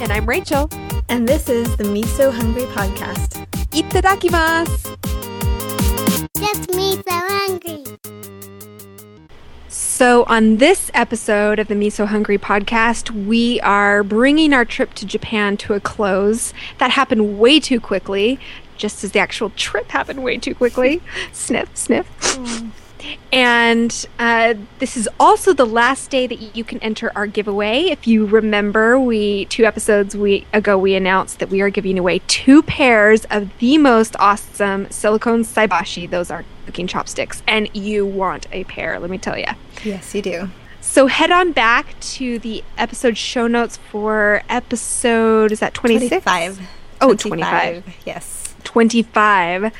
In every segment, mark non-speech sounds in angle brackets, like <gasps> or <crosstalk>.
And I'm Rachel. and this is the Miso Hungry podcast. Itadakimasu! So, on this episode of the Miso Hungry podcast, we are bringing our trip to Japan to a close. That happened way too quickly, just as the actual trip happened way too quickly. <laughs> sniff, sniff. Mm. And uh, this is also the last day that you can enter our giveaway. If you remember, we two episodes we, ago we announced that we are giving away two pairs of the most awesome silicone saibashi. Those are cooking chopsticks, and you want a pair. Let me tell you. Yes, you do. So head on back to the episode show notes for episode is that 26? 25. Oh, 25. Yes. 25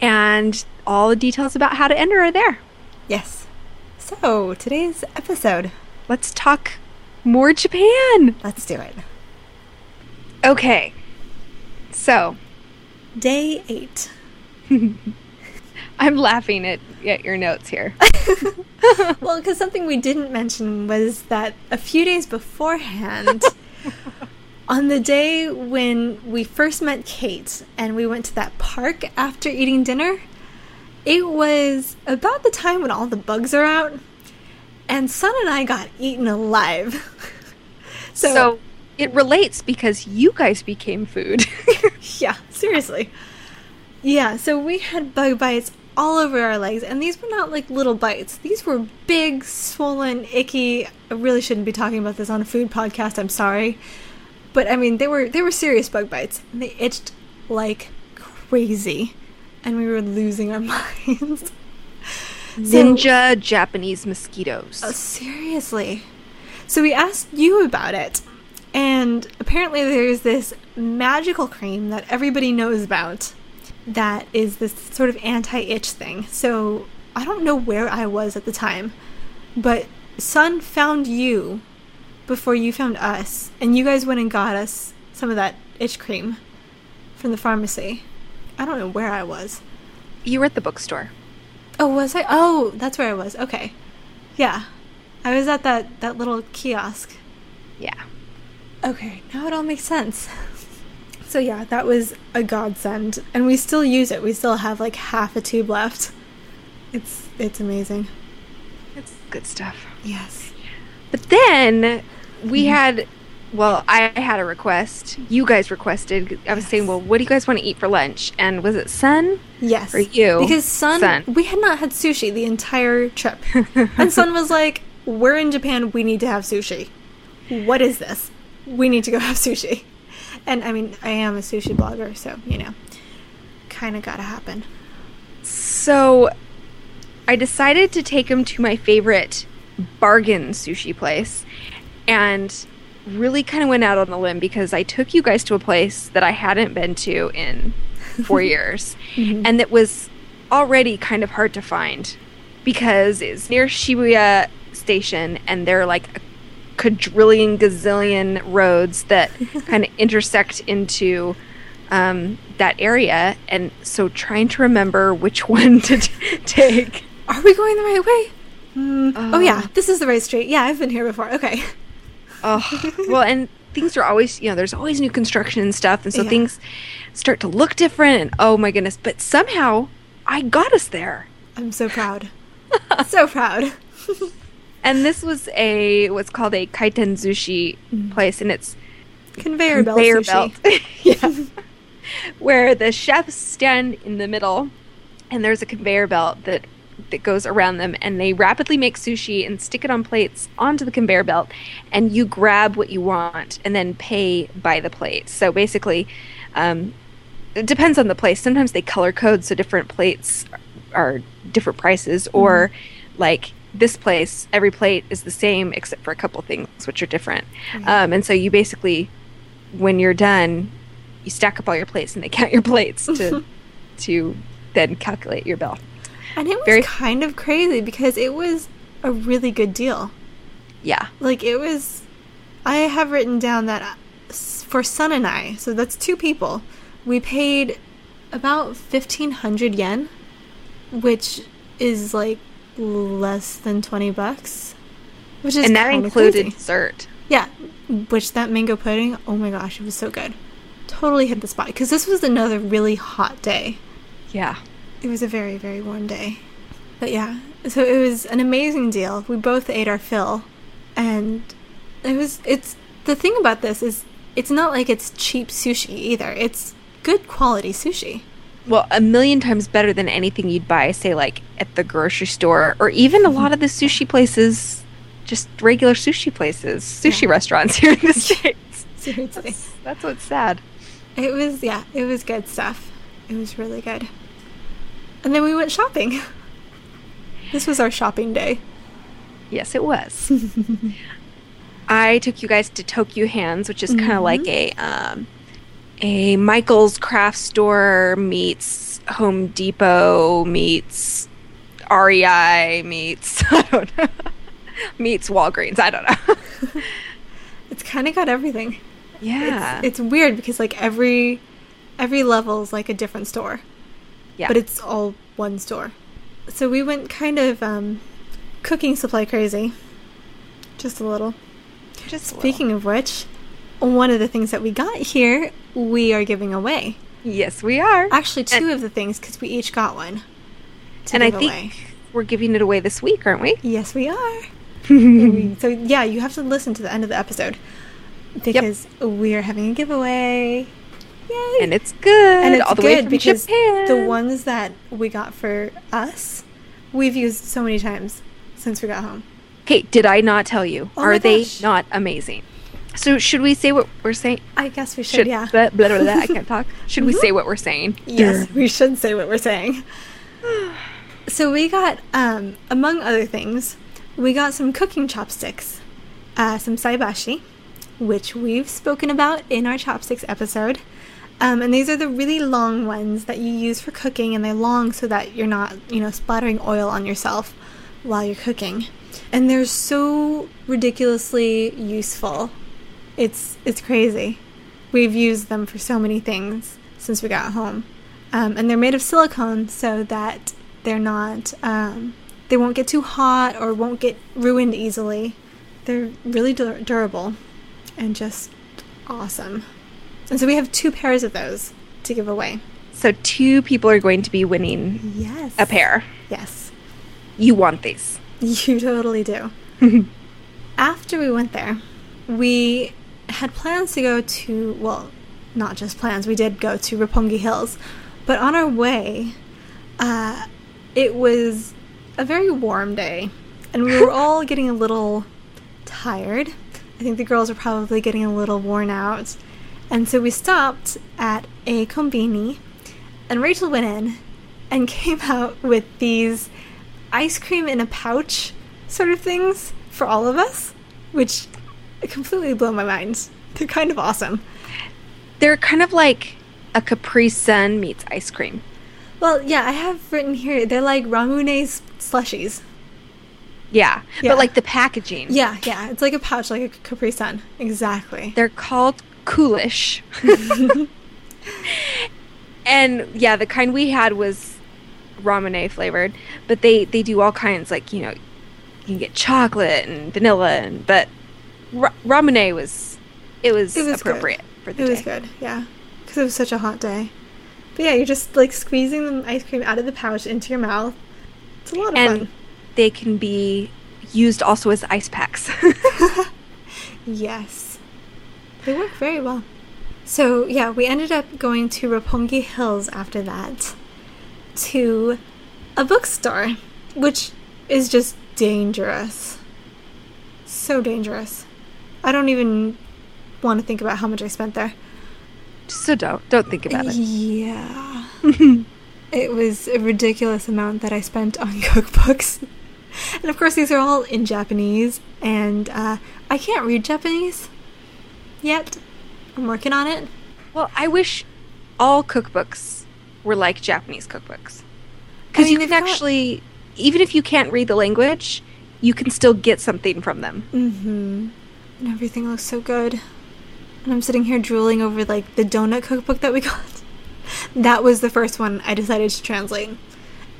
and all the details about how to enter are there. Yes. So, today's episode, Let's talk more Japan. let's do it. Okay. So, Day 8. <laughs> I'm laughing at, at your notes here. <laughs> Well, because something we didn't mention was that a few days beforehand, <laughs> on the day when we first met Kate and we went to that park after eating dinner, it was about the time when all the bugs are out, and Son and I got eaten alive. <laughs> so, So, it relates because you guys became food. <laughs> yeah, seriously. Yeah, so we had bug bites all over our legs, and these were not like little bites. These were big, swollen, icky. I really shouldn't be talking about this on a food podcast. I'm sorry, but I mean they were they were serious bug bites. And they itched like crazy, and we were losing our <laughs> minds. So- Ninja Japanese mosquitoes. Oh, seriously. So we asked you about it, and apparently there's this magical cream that everybody knows about that is this sort of anti itch thing. So I don't know where I was at the time, but Sun found you before you found us, and you guys went and got us some of that itch cream from the pharmacy. I don't know where I was. you were at the bookstore. Oh, was I? Oh, that's where I was. Okay. Yeah. I was at that, that little kiosk. Yeah. Okay, now it all makes sense. So yeah, that was a godsend. And we still use it. We still have like half a tube left. It's it's amazing. It's good stuff. Yes. But then we mm-hmm. had, well, I had a request. You guys requested. I was saying, well, what do you guys want to eat for lunch? And was it Sun? Yes. For you, Because Sun, Sun. we had not had sushi the entire trip. <laughs> and Sun was like, We're in Japan, we need to have sushi. What is this? We need to go <laughs> have sushi. And I mean, I am a sushi blogger, so, you know, kind of gotta happen. So I decided to take him to my favorite bargain sushi place and really kind of went out on the limb because I took you guys to a place that I hadn't been to in four <laughs> years and that was already kind of hard to find because it's near Shibuya station and there are like a quadrillion gazillion roads that <laughs> kind of intersect into um, that area and so trying to remember which <laughs> one to t- take Are we going the right way? Mm, oh, Uh. yeah, this is the right street. Yeah, I've been here before. Okay. Oh, well, and things are always, you know, there's always new construction and stuff, and so Yeah. things start to look different. And oh my goodness! But somehow I got us there, I'm so proud. so proud. <laughs> and this was a what's called a kaiten sushi mm. place, and it's Conveyor belt conveyor belt, <laughs> <laughs> yeah, where the chefs stand in the middle, and there's a conveyor belt that that goes around them, and they rapidly make sushi and stick it on plates onto the conveyor belt, and you grab what you want and then pay by the plate. So basically, um, it depends on the place. Sometimes they color code so different plates are different prices, or like this place, every plate is the same except for a couple things which are different. Um, and so you basically, when you're done, you stack up all your plates and they count your plates to <laughs> to then calculate your bill. And it was Very- kind of crazy because it was a really good deal. Yeah. Like it was, I have written down that uh, for Son and I, so that's two people, we paid about 1500 yen, which is like less than 20 bucks. Which is and that included crazy. dessert. Yeah, which that mango pudding, oh my gosh, it was so good. Totally hit the spot because this was another really hot day. Yeah. It was a very, very warm day. But yeah, so it was an amazing deal. We both ate our fill. And it was, it's, the thing about this is it's not like it's cheap sushi either. It's good quality sushi. Well, a million times better than anything you'd buy, say, like at the grocery store, or even a mm-hmm. lot of the sushi places, just regular sushi places, sushi Yeah. restaurants <laughs> here in the <laughs> States. Seriously. That's, that's what's sad. It was, yeah, it was good stuff. It was really good. And then we went shopping. This was our shopping day. Yes, it was. <laughs> I took you guys to Tokyo Hands, which is kind of like a um, a Michael's craft store meets Home Depot meets REI meets <laughs> I don't know meets Walgreens. I don't know. <laughs> It's kind of got everything. yeah, It's, it's weird because like every every level is like a different store, yeah. but it's all one store. So we went kind of um, cooking supply crazy, just a little. just a little. Speaking of which, one of the things that we got here we are giving away. Yes, we are. Actually, two And- of the things because we each got one. To and I think away. we're giving it away this week, aren't we? yes, we are. <laughs> So yeah, you have to listen to the end of the episode because we are having a giveaway. Yay! and it's good. and it's all the good way from because Japan. the ones that we got for us, we've used so many times since we got home. Okay, did I not tell you? Oh Are they not amazing? So should we say what we're saying? I guess we should, Should yeah. blah, blah, blah, blah, I can't talk. <laughs> Should we Mhm. say what we're saying? Yes, we should say what we're saying. <sighs> so we got, um, among other things, we got some cooking chopsticks, uh, some saibashi, which we've spoken about in our chopsticks episode. Um, and these are the really long ones that you use for cooking, and they're long so that you're not, you know, splattering oil on yourself while you're cooking. And they're so ridiculously useful. It's it's crazy. We've used them for so many things since we got home, um, and they're made of silicone so that they're not um, they won't get too hot or won't get ruined easily. They're really dur- durable and just awesome. And so we have two pairs of those to give away. So two people are going to be winning Yes. a pair. Yes. You want these. <laughs> You totally do. <laughs> After we went there, we had plans to go to, well, not just plans, we did go to Roppongi Hills. But on our way, uh, it was a very warm day, and we were <laughs> all getting a little tired. I think the girls were probably getting a little worn out. And so we stopped at a kombini, and Rachel went in and <laughs> came out with these ice cream in a pouch sort of things for all of us, which completely blew my mind. They're kind of awesome. They're kind of like a Capri Sun meets ice cream. Well, yeah, I have written here, they're like Ramune's slushies. Yeah, Yeah. but like the packaging. Yeah, yeah, it's like a pouch, like a Capri Sun. Exactly. They're called Coolish. <laughs> and yeah, the kind we had was ramune flavored, but they they do all kinds like, you know, you can get chocolate and vanilla and but ra- ramune was it was, It was good. appropriate for the It day. was good, yeah. Because it was such a hot day. But yeah, you're just like squeezing the ice cream out of the pouch into your mouth. It's a lot of And fun. they can be used also as ice packs. <laughs> <laughs> Yes. They work very well. So, yeah, we ended up going to Roppongi Hills after that to a bookstore, which is just dangerous. So dangerous. I don't even want to think about how much I spent there. so don't don't think about it. Yeah. <laughs> it was a ridiculous amount that I spent on <laughs> cookbooks. And of course, these are all in Japanese, and uh, I can't read Japanese yet. I'm working on it. Well, I wish all cookbooks were like Japanese cookbooks. Because mean, you can got- actually, even if you can't read the language, you can still get something from them. Mm-hmm. And everything looks so good. And I'm sitting here drooling over like the donut cookbook that we <laughs> got. That was the first one I decided to translate.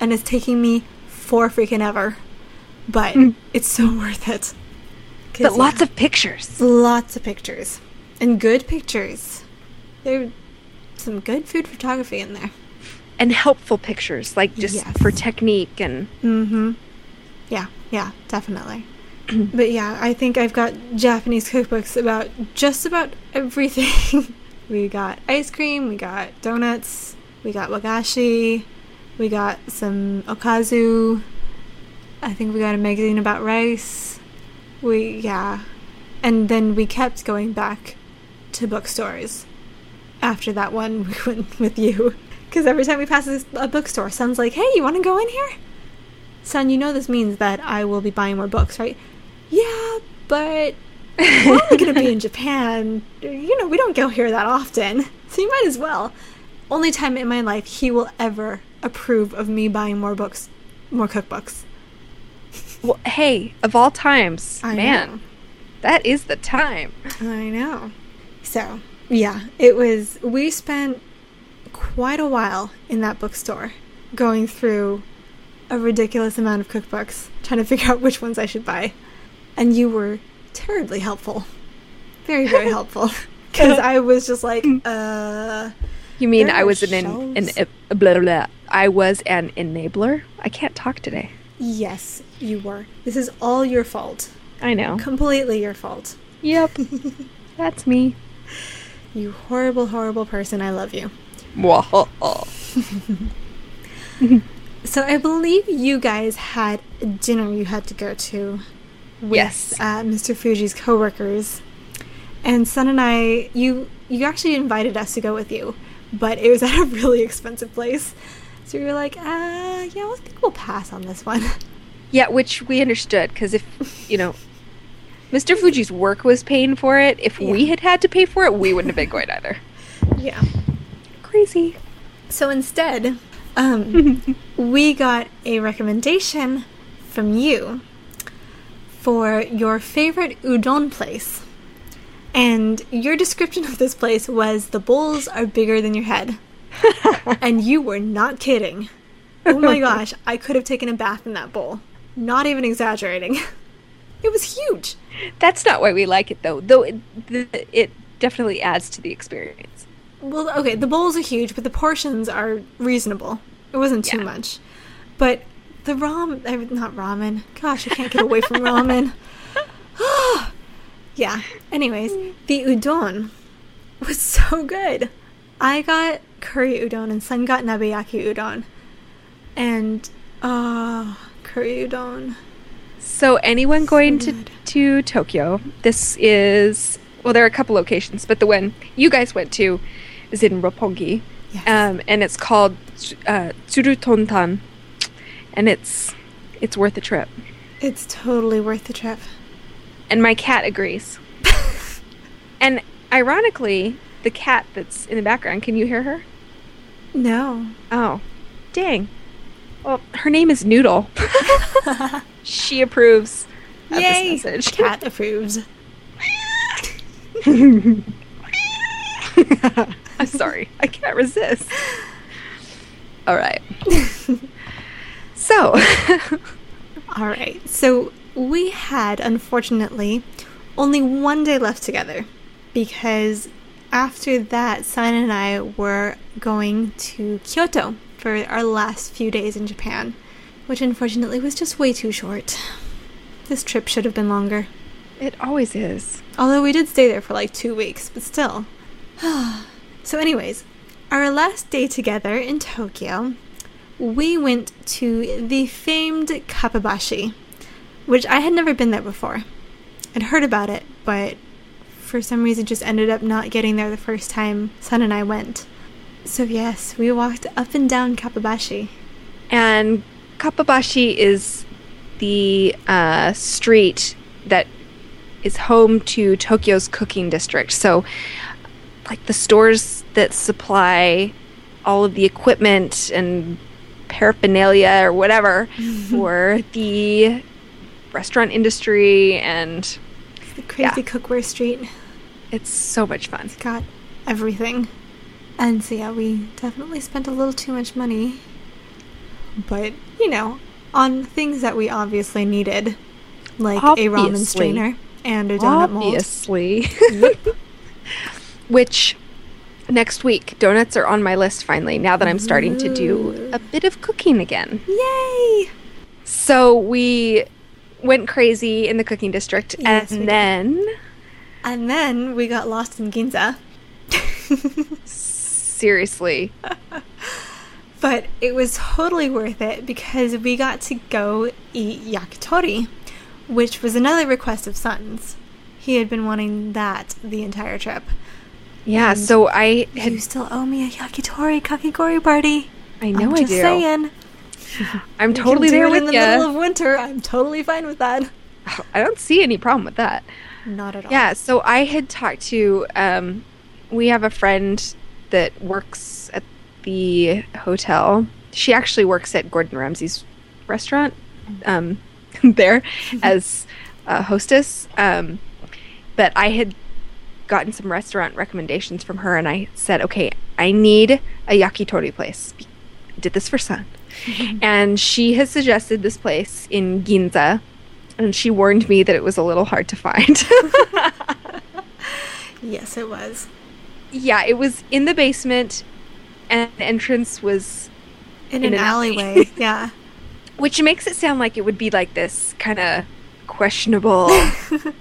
And it's taking me for freaking ever. But it's so worth it. But lots of pictures. lots of pictures. And good pictures. There's some good food photography in there. And helpful pictures, like just Yes. for technique and Mm-hmm. Yeah, yeah, definitely. <clears throat> but yeah, I think I've got Japanese cookbooks about just about everything. <laughs> we got ice cream, we got donuts, we got wagashi, we got some okazu. I think we got a magazine about rice. We yeah. And then we kept going back to bookstores after that one <laughs> we went with you. Because every time we pass a bookstore, Son's like, hey, you want to go in here? Son, you know this means that I will be buying more books, right? Yeah, but we're only going to be in <laughs> Japan. You know, we don't go here that often. So you might as well. Only time in my life he will ever approve of me buying more books, more cookbooks. well, hey, of all times, I man, know. that is the time. I know. So, yeah, it was. We spent quite a while in that bookstore going through a ridiculous amount of cookbooks, trying to figure out which ones I should buy. And you were terribly helpful. Very, very <laughs> helpful. Because I was just like, uh. You mean I was an, an, an uh, blah, blah, blah. I was an enabler? I can't talk today. Yes, you were. This is all your fault. I know. Completely your fault. Yep. <laughs> That's me. You horrible, horrible person. I love you. <laughs> So I believe you guys had a dinner you had to go to with Yes. uh, Mr. Fuji's coworkers, and Son and I. You you actually invited us to go with you, but it was <laughs> at a really expensive place. So we were like, uh, yeah, I think we'll pass on this one. Yeah, which we understood because if, you know, Mr. Fuji's work was paying for it, if we had had to pay for it, we wouldn't have been going either. <laughs> yeah. Crazy. So instead, um, <laughs> we got a recommendation from you for your favorite udon place. And your description of this place was the bowls are bigger than your head. <laughs> and you were not kidding. Oh my gosh, I could have taken a bath in that bowl. Not even exaggerating. It was huge. That's not why we like it, though. Though it, the, it definitely adds to the experience. Well, okay, the bowls are huge, but the portions are reasonable. It wasn't too Yeah. much. But the ramen, not ramen. Gosh, I can't get away from ramen. <gasps> yeah. Anyways, the udon was so good. I got curry udon and Sun got nabeyaki udon. And, uh, curry udon. So, anyone going to, to Tokyo, this is, well, there are a couple locations, but the one you guys went to is in Roppongi. Yes. Um, and it's called uh, Tsurutontan. And it's it's worth a trip. it's totally worth the trip. And my cat agrees. <laughs> and ironically, the cat that's in the background, can you hear her? No. Oh, dang. Well, her name is Noodle. <laughs> <laughs> she approves of Yay! this message. <laughs> Cat approves. I'm sorry. I can't resist. All right. <laughs> so, All right. So we had, unfortunately, only one day left together because after that, San and I were going to Kyoto for our last few days in Japan, which unfortunately was just way too short. This trip should have been longer. it always is. Although we did stay there for like two weeks, but still. <sighs> so, anyways, our last day together in Tokyo, we went to the famed Kappabashi, which I had never been there before. I'd heard about it, but for some reason just ended up not getting there the first time Sun and I went. So, yes, we walked up and down Kappabashi. And Kappabashi is the uh, street that is home to Tokyo's cooking district. So, like the stores that supply all of the equipment and paraphernalia or whatever <laughs> for the restaurant industry, and The crazy Yeah. cookware street. it's so much fun. It's got everything. And so yeah, we definitely spent a little too much money. But, you know, on things that we obviously needed. Like a ramen strainer and a donut mold. Obviously. <laughs> Which next week, donuts are on my list finally, now that I'm starting to do a bit of cooking again. Yay! So we went crazy in the cooking district, Yes, and did. then And then we got lost in Ginza. <laughs> seriously, But it was totally worth it because we got to go eat yakitori, which was another request of Sutton's. He had been wanting that the entire trip. yeah. And So I had, You still owe me a yakitori kakigori party. I know I'm I just do. saying. <laughs> I'm totally there it with in the you. middle of winter. I'm totally fine with that. <sighs> I don't see any problem with that. Not at all. Yeah, so I had talked to um we have a friend that works the hotel. She actually works at Gordon Ramsay's restaurant um <laughs> there as a hostess. Um but I had gotten some restaurant recommendations from her and I said, "Okay, I need a yakitori place." Did this for Sun. <laughs> and she has suggested this place in Ginza and she warned me that it was a little hard to find. <laughs> Yes, it was. yeah, it was in the basement, and the entrance was, In, In an, an alley. alleyway. <laughs> yeah. which makes it sound like it would be like this kind of questionable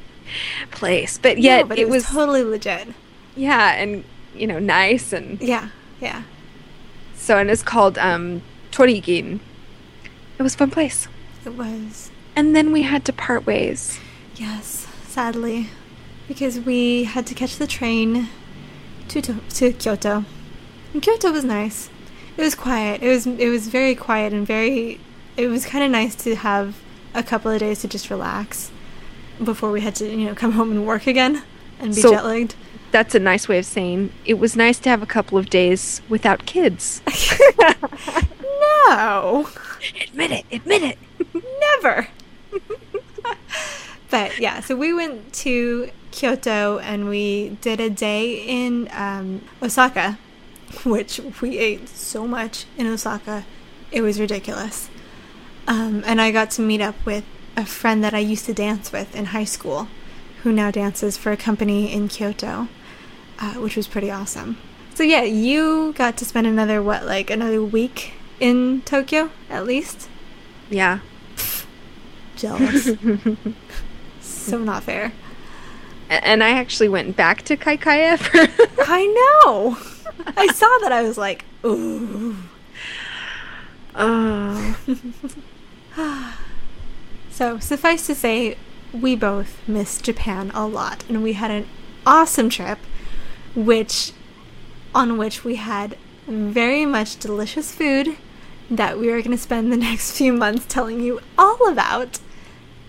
<laughs> place, but yet no, but it, was, totally legit. yeah, and you know, nice, and Yeah. Yeah. so and it's called um, Torigin. It was a fun place, It was. and then we had to part ways. Yes, sadly, because we had to catch the train to to, to Kyoto. And Kyoto was nice. It was quiet. It was it was very quiet and very. It was kind of nice to have a couple of days to just relax before we had to you know come home and work again and be So- jet lagged. That's a nice way of saying it was nice to have a couple of days without kids. <laughs> No, admit it, admit it. never. but yeah, so we went to Kyoto and we did a day in um, Osaka, <laughs> which we ate so much in Osaka, it was ridiculous. Um, and I got to meet up with a friend that I used to dance with in high school, who now dances for a company in Kyoto, uh, which was pretty awesome. So yeah, you got to spend another what, like another week in Tokyo at least. Yeah. <laughs> Jealous. <laughs> so not fair. And I actually went back to Kaikaya for I know. I saw that. I was like, ooh. Oh. <sighs> So suffice to say, we both missed Japan a lot, and we had an awesome trip, which on which we had very much delicious food that we are going to spend the <laughs> next few months telling you all about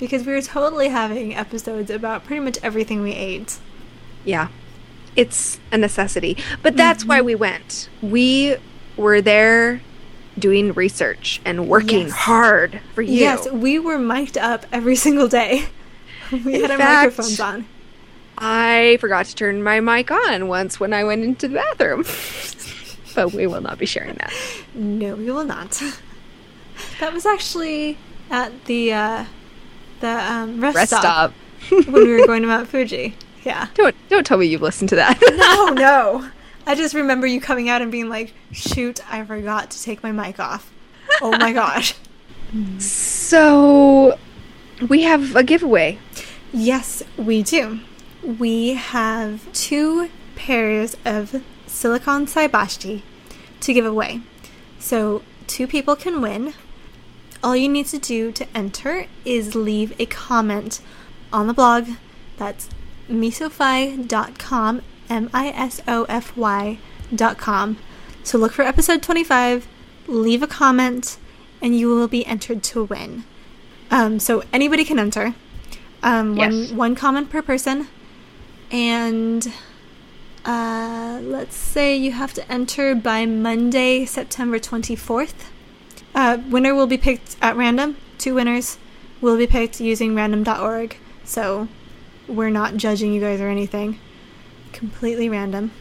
because we were totally having episodes about pretty much everything we ate. Yeah. It's a necessity. But that's why we went. We were there doing research and working Yes. hard for you. Yes, we were mic'd up every single day. <laughs> We In had our fact- microphones on. I forgot to turn my mic on once when I went into the bathroom. <laughs> but we will not be sharing that. No, we will not. <laughs> that was actually at the uh, the um, rest, Rest stop, stop. when we were going to Mount Fuji. Yeah. Don't don't tell me you've listened to that. <laughs> No, <laughs> no. I just remember you coming out and being like, "Shoot, I forgot to take my mic off." Oh my gosh. <laughs> So we have a giveaway. Yes, we do. We have two pairs of silicone saibashi to give away. So, two people can win. All you need to do to enter is leave a comment on the blog. That's misofy.com, M I S O F Y.com. So, look for episode 25, leave a comment, and you will be entered to win. Um, so, anybody can enter. Um, Yes. one, one comment per person. And uh, let's say you have to enter by Monday, September 24th. Uh, winner will be picked at random. Two winners will be picked using random.org, so we're not judging you guys or anything. Completely random.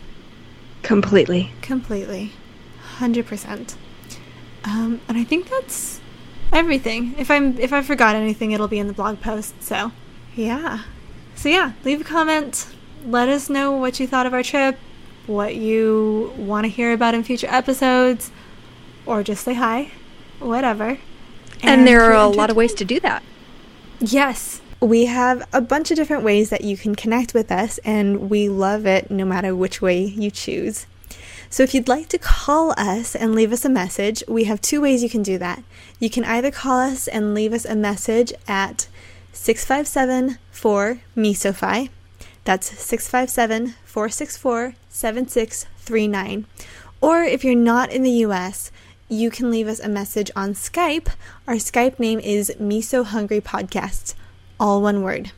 Completely. Completely. 100%. Um, and I think that's everything. If I'm if I forgot anything, it'll be in the blog post. So, yeah. So yeah, leave a comment. Let us know what you thought of our trip, what you want to hear about in future episodes, or just say hi, whatever. And, there are a lot of ways to do that. Yes. We have a bunch of different ways that you can connect with us, and we love it no matter which way you choose. So, if you'd like to call us and leave us a message, we have two ways you can do that. You can either call us and leave us a message at 657 4 MeSoFi. That's 657 464 7639. Or if you're not in the US, you can leave us a message on Skype. Our Skype name is Miso Hungry Podcast, all one word.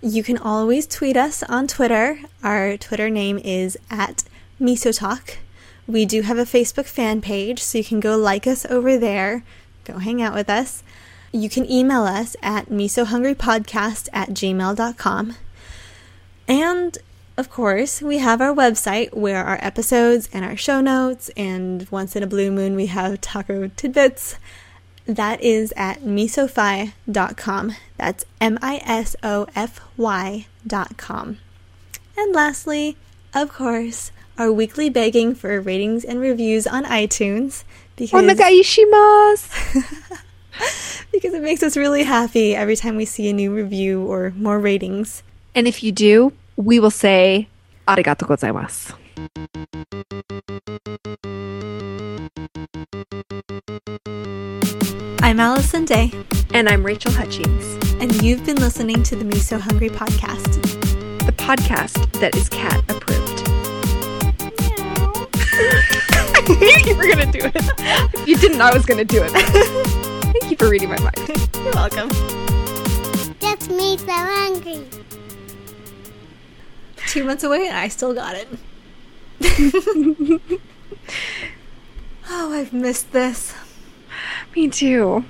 You can always tweet us on Twitter. Our Twitter name is at MisoTalk. We do have a Facebook fan page, so you can go like us over there. Go hang out with us. You can email us at misohungrypodcast at gmail.com. And of course, we have our website where our episodes and our show notes, and once in a blue moon, we have taco tidbits. That is at misofy.com. That's M I S O F Y.com. And lastly, of course, our weekly begging for ratings and reviews on iTunes oh because, Onegaishimasu! <laughs> because it makes us really happy every time we see a new review or more ratings. and if you do, we will say arigato gozaimasu. I'm Allison Day, And I'm Rachel Hutchings, and you've been listening to the Miso Hungry podcast. the podcast that is cat approved. <laughs> you were gonna do it. You didn't, know I was gonna do it. <laughs> Thank you for reading my mind. You're welcome. That's me so hungry. Two months away, and I still got it. <laughs> oh, I've missed this. Me too.